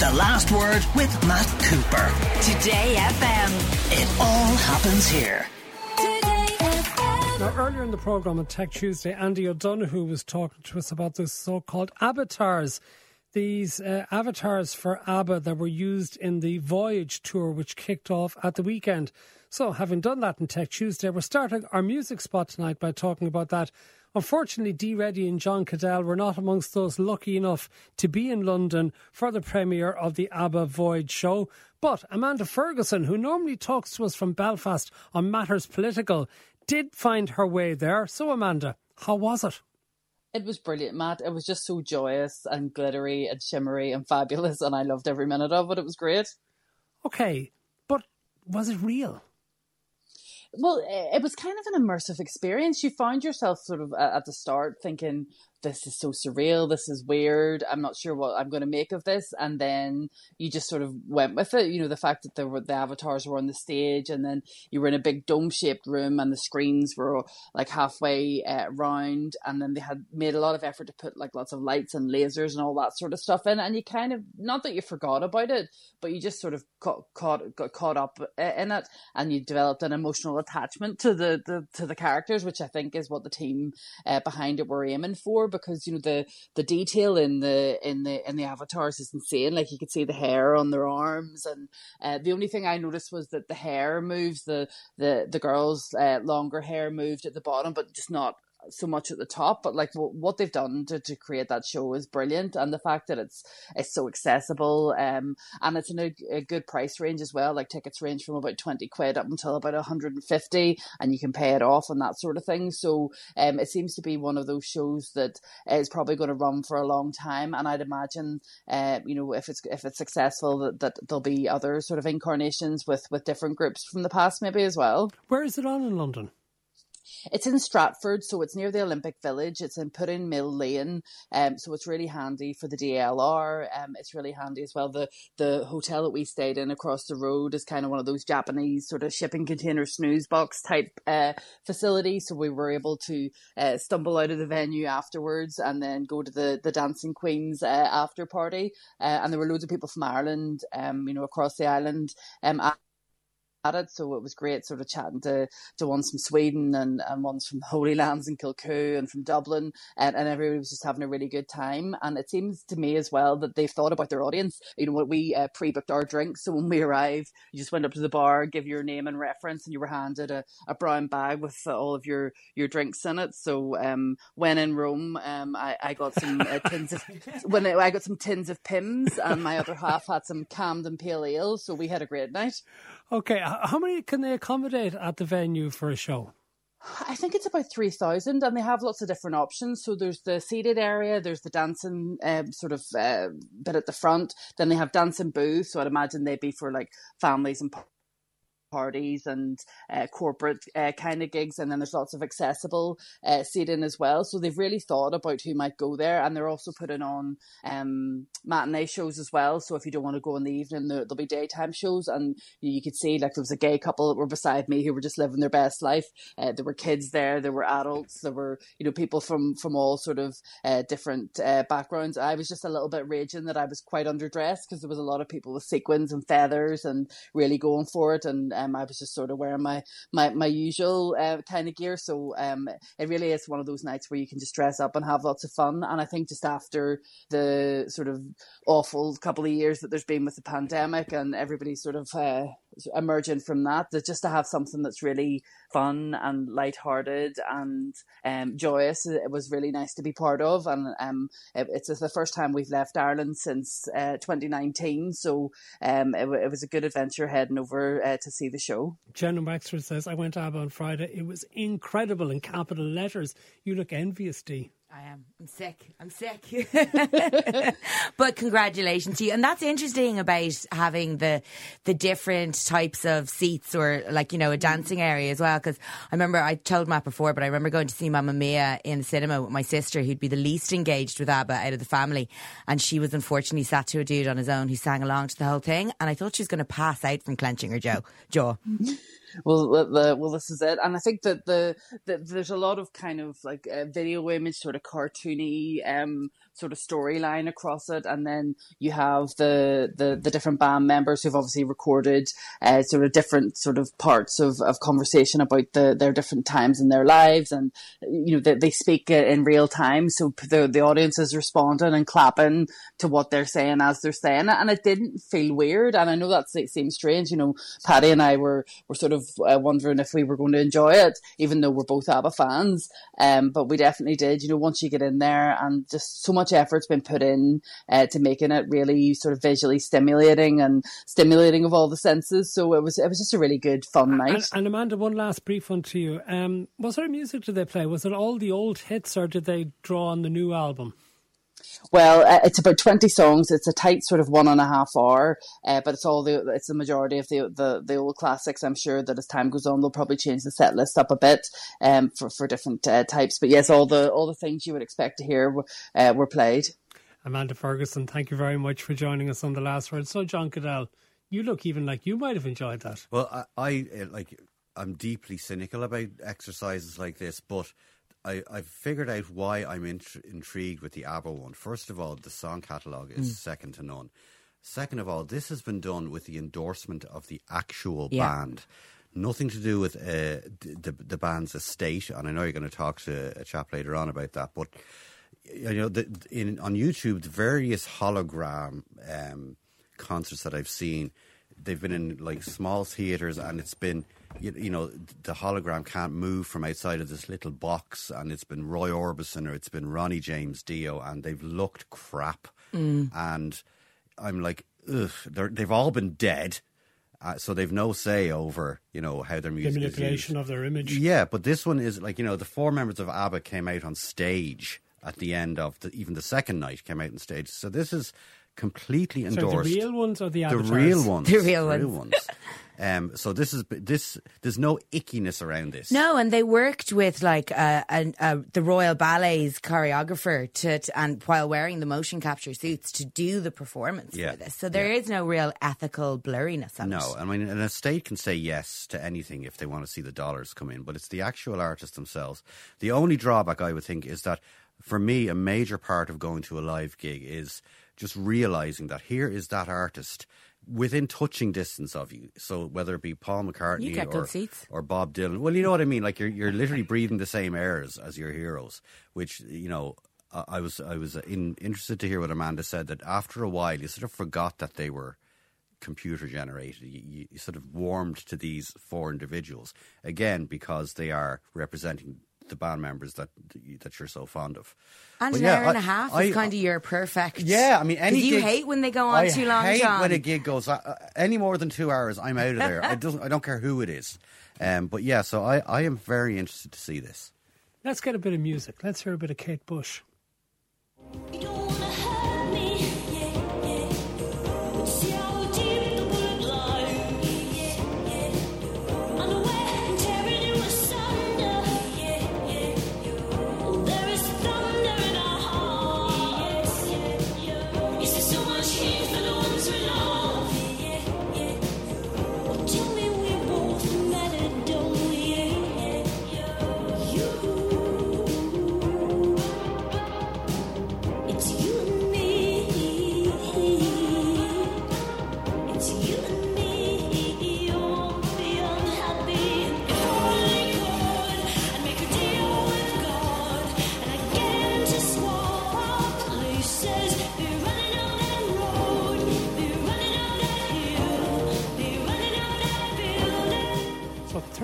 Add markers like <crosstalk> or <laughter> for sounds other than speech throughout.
The Last Word with Matt Cooper. Today FM. It all happens here. Now, earlier in the programme on Tech Tuesday, Andy O'Donoghue was talking to us about the so called avatars. These uh, avatars for ABBA that were used in the Voyage tour, which kicked off at the weekend. So, having done that in Tech Tuesday, we're starting our music spot tonight by talking about that. Unfortunately, Dee Reddy and John Caddell were not amongst those lucky enough to be in London for the premiere of the ABBA Voyage show. But Amanda Ferguson, who normally talks to us from Belfast on matters political, did find her way there. So, Amanda, how was it? It was brilliant, Matt. It was just so joyous and glittery and shimmery and <laughs> fabulous, and I loved every minute of it. It was great. Okay, but was it real? Well, it was kind of an immersive experience. You found yourself sort of uh, at the start thinking, this is so surreal. This is weird. I'm not sure what I'm going to make of this. And then you just sort of went with it. You know, the fact that there were the avatars were on the stage, and then you were in a big dome shaped room, and the screens were like halfway uh, round, and then they had made a lot of effort to put like lots of lights and lasers and all that sort of stuff in. And you kind of not that you forgot about it, but you just sort of caught caught got caught up uh, in it, and you developed an emotional attachment to the, the to the characters, which I think is what the team uh, behind it were aiming for because you know the the detail in the in the in the avatars is insane. Like you could see the hair on their arms, and uh, the only thing I noticed was that the hair moves. The the the girls' uh, longer hair moved at the bottom, but just not so much at the top, but like what they've done to, to create that show is brilliant, and the fact that it's it's so accessible, um, and it's in a, a good price range as well. Like tickets range from about twenty quid up until about hundred and fifty, and you can pay it off and that sort of thing. So, um, it seems to be one of those shows that is probably going to run for a long time, and I'd imagine, uh, you know, if it's if it's successful, that, that there'll be other sort of incarnations with with different groups from the past, maybe as well. Where is it on in London? It's in Stratford, so it's near the Olympic Village. It's in Pudding Mill Lane, um, so it's really handy for the DLR. Um, it's really handy as well. The the hotel that we stayed in across the road is kind of one of those Japanese sort of shipping container snooze box type uh, facility. So we were able to uh, stumble out of the venue afterwards and then go to the the Dancing Queens uh, after party. Uh, and there were loads of people from Ireland, um, you know, across the island. Um, at it. So it was great sort of chatting to, to ones from Sweden and, and ones from Holy Lands and Kilcoo and from Dublin and, and everybody was just having a really good time. And it seems to me as well that they've thought about their audience. You know, we uh, pre-booked our drinks. So when we arrived, you just went up to the bar, give your name and reference and you were handed a, a brown bag with uh, all of your, your drinks in it. So um, when in Rome, um, I, I got some uh, tins of, <laughs> when I, I got some tins of Pimm's and my other half had some Camden Pale Ale. So we had a great night. Okay, how many can they accommodate at the venue for a show? I think it's about 3,000 and they have lots of different options. So there's the seated area, there's the dancing um, sort of uh, bit at the front, then they have dancing booths. So I'd imagine they'd be for like families and parties and uh, corporate uh, kind of gigs, and then there's lots of accessible uh, seating as well. So they've really thought about who might go there, and they're also putting on um, matinee shows as well. So if you don't want to go in the evening, there, will be daytime shows, and you, you, could see like there was a gay couple that were beside me who were just living their best life. Uh, there were kids there, there were adults, there were you know people from from all sort of uh, different uh, backgrounds. I was just a little bit raging that I was quite underdressed because there was a lot of people with sequins and feathers and really going for it and um, I was just sort of wearing my my my usual uh, kind of gear. So um, it really is one of those nights where you can just dress up and have lots of fun. And I think just after the sort of awful couple of years that there's been with the pandemic and everybody sort of uh, emerging from that, that just to have something that's really fun and light-hearted and um, joyous, it was really nice to be part of. And um, it, it's the first time we've left Ireland since uh, 2019, so um, it, it, was a good adventure heading over uh, to see the show. Jenna Wexford says, "I went to ABBA on Friday. It was incredible in capital letters. You look envious, Dee." I am. I'm sick. I'm sick. <laughs> but congratulations to you. And that's interesting about having the the different types of seats or like, you know, a mm-hmm. dancing area as well. Because I remember I told Matt before, but I remember going to see Mamma Mia in the cinema with my sister, who'd be the least engaged with ABBA out of the family. And she was unfortunately sat to a dude on his own who sang along to the whole thing. And I thought she was going to pass out from clenching her jaw. Mm-hmm. jaw. Well, the, well, this is it, and I think that the, the there's a lot of kind of like uh, video image, sort of cartoony, um, sort of storyline across it, and then you have the the, the different band members who've obviously recorded uh, sort of different sort of parts of, of conversation about the, their different times in their lives, and you know they, they speak in real time, so the the audience is responding and clapping to what they're saying as they're saying it, and it didn't feel weird. And I know that seems strange, you know. Patty and I were were sort of uh, wondering if we were going to enjoy it, even though we're both ABBA fans. Um, but we definitely did. You know, once you get in there, and just so much effort's been put in uh, to making it really sort of visually stimulating and stimulating of all the senses. So it was it was just a really good fun night. And, and Amanda, one last brief one to you. Um, what sort of music did they play? Was it all the old hits, or did they draw on the new album? Well, uh, it's about twenty songs. It's a tight sort of one and a half hour, uh, but it's all the it's the majority of the, the the old classics. I'm sure that as time goes on, they'll probably change the set list up a bit um, for for different uh, types. But yes, all the all the things you would expect to hear uh, were played. Amanda Ferguson, thank you very much for joining us on the last word. So, John Caddell, you look even like you might have enjoyed that. Well, I, I uh, like I'm deeply cynical about exercises like this, but I, I've figured out why I'm int- intrigued with the ABBA one. First of all, the song catalogue is mm. second to none. Second of all, this has been done with the endorsement of the actual yeah. band. Nothing to do with uh, the, the band's estate. And I know you're going to talk to a chap later on about that. But, you know, the, in, on YouTube, the various hologram um, concerts that I've seen, they've been in like small theatres and it's been you, you, know, the hologram can't move from outside of this little box, and it's been Roy Orbison or it's been Ronnie James Dio, and they've looked crap. Mm. And I'm like, ugh, they've all been dead. Uh, so they've no say over, you know, how their music the manipulation of their image. Yeah, but this one is like, you know, the four members of ABBA came out on stage at the end of the, even the second night came out on stage. So this is completely endorsed. So the real ones or the avatars? The real ones. The real ones. The real ones. <laughs> Um, so this is this. There's no ickiness around this. No, and they worked with like uh, a, a, the Royal Ballet's choreographer to, to, and while wearing the motion capture suits to do the performance yeah. for this. So there yeah. is no real ethical blurriness. no, it. I mean an estate can say yes to anything if they want to see the dollars come in, but it's the actual artists themselves. The only drawback I would think is that for me, a major part of going to a live gig is just realizing that here is that artist within touching distance of you. So whether it be Paul McCartney or, or Bob Dylan, well, you know what I mean. Like you're you're literally breathing the same airs as your heroes, which you know. I was I was in, interested to hear what Amanda said that after a while you sort of forgot that they were computer generated. You, you, sort of warmed to these four individuals again because they are representing the band members that that you're so fond of. And but an yeah, hour and a half I, is kind of your perfect. Yeah, I mean, any you gig, hate when they go on I too long. I hate John. when a gig goes uh, any more than two hours. I'm out of there. I <laughs> don't. I don't care who it is. Um, but yeah, so I, I am very interested to see this. Let's get a bit of music. Let's hear a bit of Kate Bush.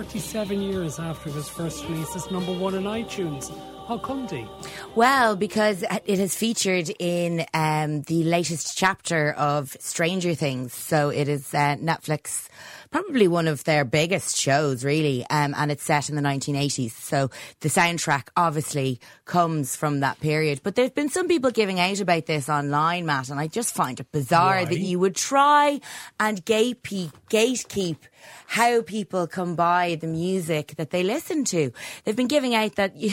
Seven years after it was first released, it's number one on iTunes. How come, Dee? Well, because it has featured in um, the latest chapter of Stranger Things. So it is uh, Netflix probably one of their biggest shows, really, um, and it's set in the 1980s. So the soundtrack obviously comes from that period. But there's been some people giving out about this online, Matt, and I just find it bizarre Why? that you would try and gatekeep, gatekeep how people come by the music that they listen to. They've been giving out that you,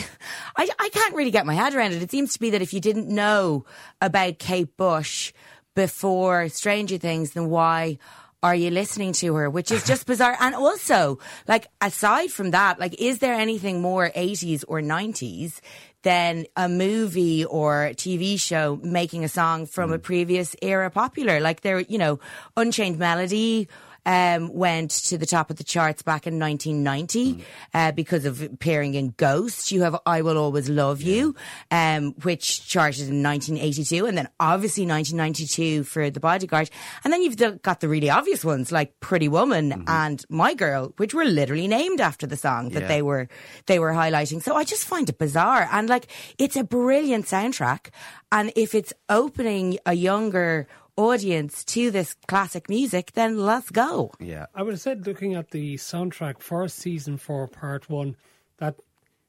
I, I can't really get my head around it. It seems to be that if you didn't know about Kate Bush before Stranger Things, then why are you listening to her? Which is just bizarre. And also, like, aside from that, like, is there anything more 80s or 90s than a movie or TV show making a song from a mm. previous era popular? Like, there, you know, Unchained Melody, um, went to the top of the charts back in 1990 uh, because of appearing in Ghost. You have I Will Always Love You, um, which charted in 1982, and then obviously 1992 for The Bodyguard. And then you've got the really obvious ones like Pretty Woman and My Girl, which were literally named after the song that Yeah. they were they were highlighting. So I just find it bizarre, and like it's a brilliant soundtrack. And if it's opening a younger audience to this classic music, then let's go. Yeah. I would have said, looking at the soundtrack for season four, part one, that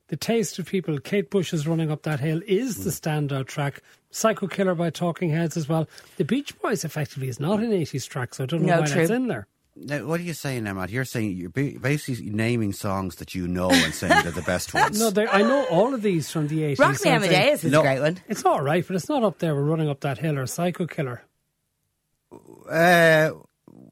the taste of people, Kate Bush is running up that hill, is the standout track. Psycho Killer by Talking Heads as well. The Beach Boys effectively is not an 80s track, so I don't know No, why true. that's in there. Now, what are you saying now, Matt? You're saying you're basically naming songs that you know and saying they're the best ones. No, I know all of these from the 80s. Rock so Me I'm saying Amadeus is No. a great one. It's all right, but it's not up there. We're running up that hill or Psycho Killer. Uh,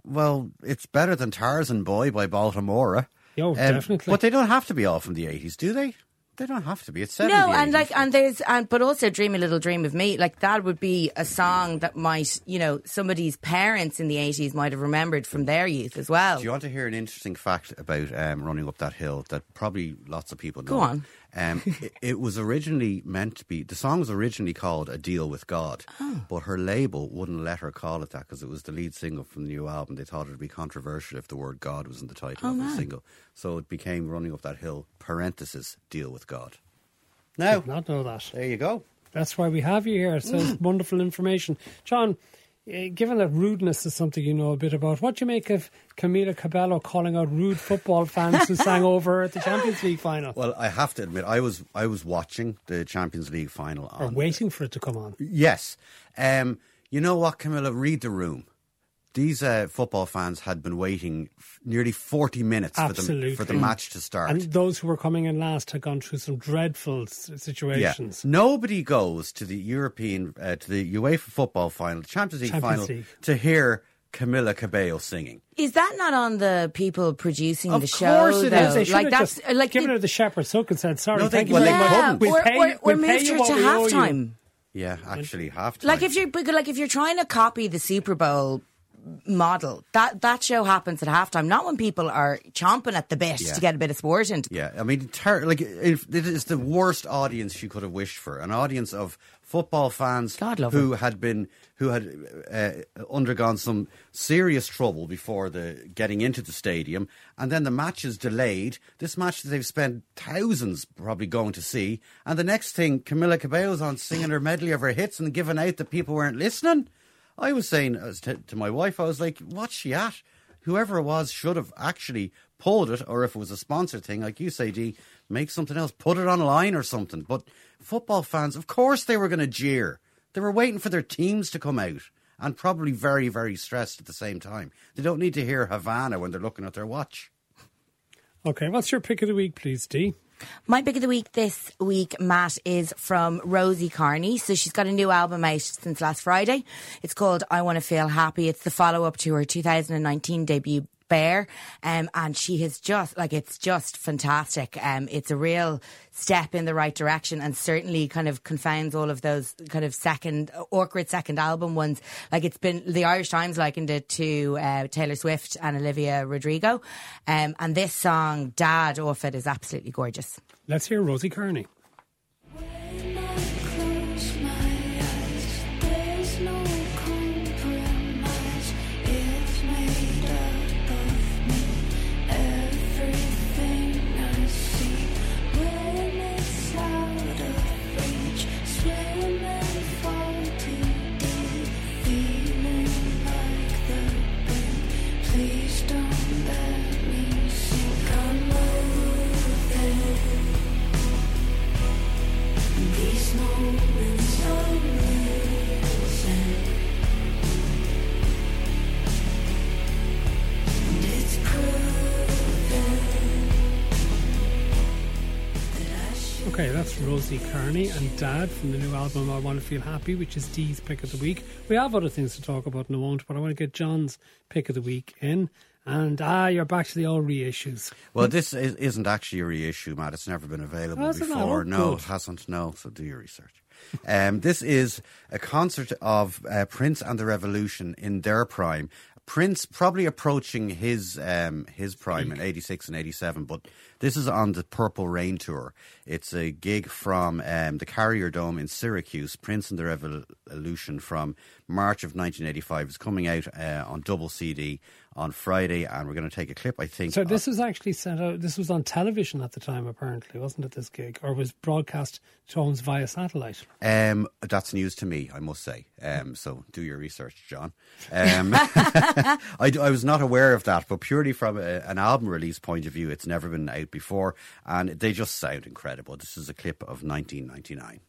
well, it's better than Tarzan Boy by Baltimora. Yo, Um, definitely. But they don't have to be all from the 80s, do they? They don't have to be. It's 70s. No, and like, and there's, and but also "Dream a Little Dream of Me." Like that would be a song that might, you know, somebody's parents in the eighties might have remembered from their youth as well. Do you want to hear an interesting fact about um, running up that hill that probably lots of people know? Go on. Um, <laughs> it, it was originally meant to be, the song was originally called A Deal with God, Oh. but her label wouldn't let her call it that because it was the lead single from the new album. They thought it would be controversial if the word God was in the title Oh, of the man. single. So it became Running Up That Hill, parenthesis, Deal with God. Now, Did not know that. there you go. That's why we have you here. So it's wonderful information. John, given that rudeness is something you know a bit about, what do you make of Camila Cabello calling out rude football fans who sang <laughs> over her at the Champions League final? Well, I have to admit, I was I was watching the Champions League final. or On, waiting for it to come on. Yes. Um, you know what, Camila? Read the room. These uh, football fans had been waiting f- nearly 40 minutes for the, for the match to start. And those who were coming in last had gone through some dreadful s- yeah. situations. Nobody goes to the European, uh, to the UEFA football final, the Champions League Champions final, League. to hear Camila Cabello singing. Is that not on the people producing Of the show? Of course it though? is. They should like have that's just like given the- her the shepherd's hook and said, "Sorry, No, they- thank you well, very they much. yeah, couldn't. We'll or, pay, or, or we'll moved her to we owe halftime. Yeah, actually, half time. Like if you're like if you're trying to copy the Super Bowl model, that that show happens at halftime, not when people are chomping at the bit Yeah. to get a bit of sport into. Yeah, I mean, ter- like if, it is the worst audience she could have wished for. An audience of football fans who had been who had uh, undergone some serious trouble before the getting into the stadium, and then the match is delayed. This match that they've spent thousands probably going to see, and the next thing, Camila Cabello's on singing her medley of her hits and giving out that people weren't listening. I was saying to, to my wife, I was like, "What's she at?" whoever it was should have actually pulled it, or if it was a sponsor thing, like you say, Dee, make something else, put it online or something. But football fans, of course, they were going to jeer. They were waiting for their teams to come out and probably very, very stressed at the same time. They don't need to hear Havana when they're looking at their watch. Okay, what's your pick of the week, please, Dee? My pick of the week this week, Matt, is from Rosie Carney. So she's got a new album out since last Friday. It's called I Want to Feel Happy. It's the follow up to her 2019 debut. Bear, um, and she has just like it's just fantastic. Um, it's a real step in the right direction, and certainly kind of confounds all of those kind of second awkward second album ones. Like it's been the Irish Times likened it to uh, Taylor Swift and Olivia Rodrigo, um, and this song "Dad" off it is absolutely gorgeous. Let's hear Rosie Carney. That's Carney and Dad from the new album I Want to Feel Happy, which is Dee's pick of the week. We have other things to talk about in a moment, but I want to get John's pick of the week in. And ah, you're back to the old reissues. Well, this is, isn't actually a reissue, Matt. It's never been available hasn't before. Oh, No, it hasn't. No, so do your research. um, this is a concert of uh, Prince and the Revolution in their prime. Prince probably approaching his um, his prime in <clears throat> '86 and '87, but this is on the Purple Rain tour. It's a gig from um, the Carrier Dome in Syracuse. Prince and the Revolution from March of 1985 is coming out uh, on double CD on Friday, and we're going to take a clip. I think. So this was actually sent out. This was on television at the time, apparently, wasn't it? This gig, or was broadcast to homes via satellite? Um, that's news to me, I must say. Um, so do your research, John. Um, <laughs> <laughs> I, I was not aware of that, but purely from a, an album release point of view, it's never been out before, and they just sound incredible. This is a clip of 1999.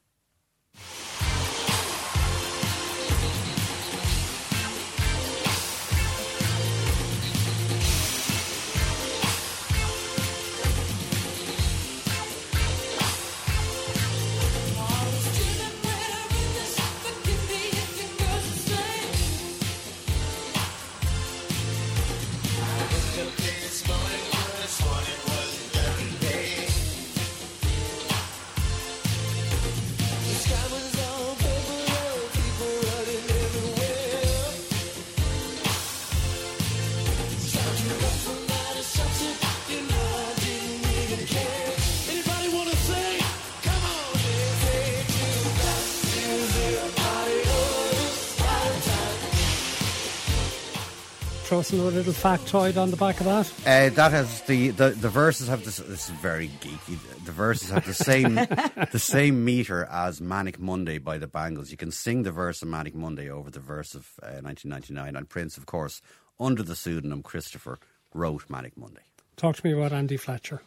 Throw some little factoid on the back of that. Uh, that has the, the the verses have this. This is very geeky. The verses have the same <laughs> the same meter as Manic Monday by the Bangles. You can sing the verse of Manic Monday over the verse of uh, 1999, and Prince, of course, under the pseudonym Christopher, wrote Manic Monday. Talk to me about Andy Fletcher.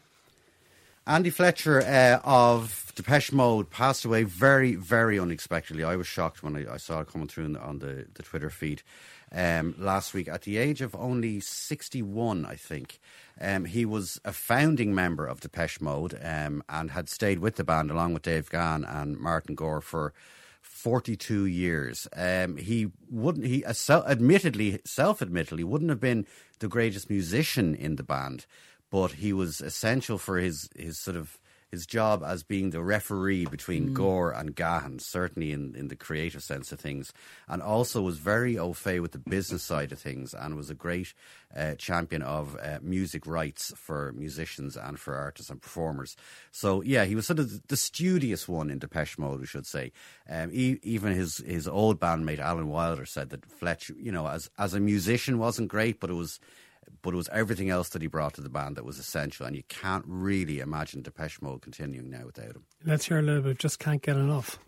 Andy Fletcher uh, of Depeche Mode passed away very, very unexpectedly. I was shocked when I, I saw it coming through on the, the Twitter feed um, last week at the age of only 61, I think. Um, he was a founding member of Depeche Mode um, and had stayed with the band along with Dave Gahan and Martin Gore for 42 years. Um, he wouldn't, he uh, admittedly, self admittedly, wouldn't have been the greatest musician in the band, but he was essential for his, his sort of his job as being the referee between Gore and Gahan, certainly in, in the creative sense of things, and also was very au fait with the business side of things and was a great uh, champion of uh, music rights for musicians and for artists and performers. So, yeah, he was sort of the studious one in Depeche Mode, we should say. Um, e- even his, his old bandmate Alan Wilder said that Fletch, you know, as, as a musician wasn't great, but it was but it was everything else that he brought to the band that was essential, and you can't really imagine Depeche Mode continuing now without him. Let's hear a little bit. Just can't get enough.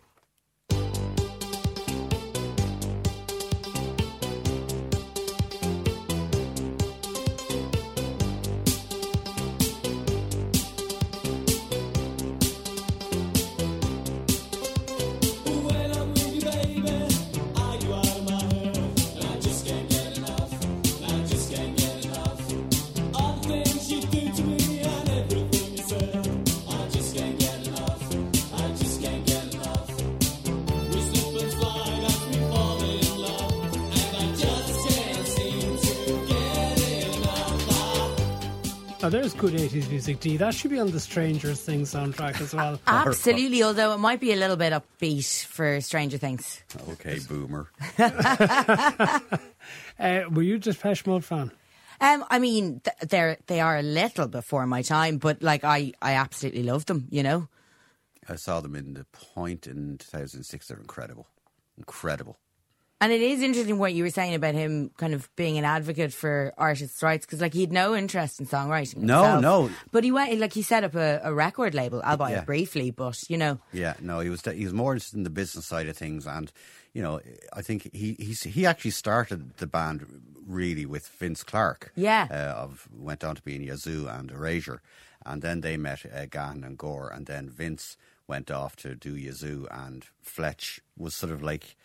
Now, there's good 80s music, Dee. That should be on the Stranger Things soundtrack as well. <laughs> Absolutely, although it might be a little bit upbeat for Stranger Things. Okay, boomer. <laughs> Uh, were you just Depeche Mode fan? Um, I mean, th- they're they are a little before my time, but like I, I absolutely love them. You know, I saw them in the Point in 2006. They're incredible, incredible. And it is interesting what you were saying about him kind of being an advocate for artists' rights because like he had no interest in songwriting. No, himself. no. but he went like he set up a, a record label, albeit Yeah. briefly, but you know, Yeah, no, he was he was more interested in the business side of things, and you know, I think he he's, he actually started the band really with Vince Clarke. Yeah. uh, of went on to be in Yazoo and Erasure, and then they met uh, Gahan and Gore, and then Vince went off to do Yazoo, and Fletch was sort of like.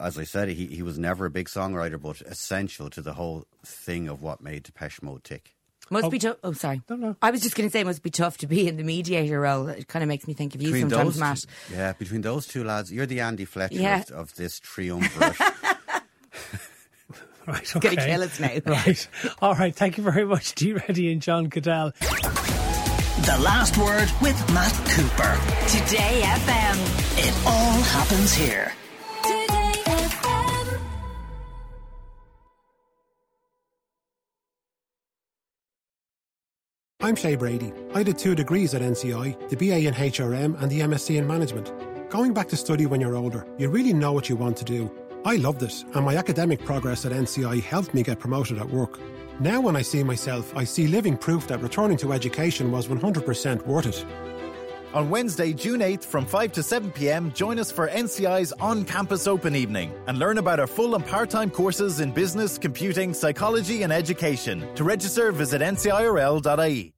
As I said, he, he was never a big songwriter, but essential to the whole thing of what made Depeche Mode tick. Must oh. be tough. Oh, sorry. No, no. I was just going to say, it must be tough to be in the mediator role. It kind of makes me think of you Between sometimes, those Matt. two- yeah, between those two lads, you're the Andy Fletcher Yeah. of, of this triumvirate. <laughs> <laughs> Right, Gonna okay. kill us now. <laughs> Right. All right. Thank you very much, Dee Reddy and John Caddell. The last word with Matt Cooper. Today FM. It all happens here. I'm Shay Brady. I did two degrees at NCI, the BA in HRM and the MSc in Management. Going back to study when you're older, you really know what you want to do. I loved it, and my academic progress at NCI helped me get promoted at work. Now, when I see myself, I see living proof that returning to education was 100% worth it. On Wednesday, June 8th from 5 to 7 pm, join us for NCI's On Campus Open Evening and learn about our full and part time courses in business, computing, psychology, and education. To register, visit ncirl.ie.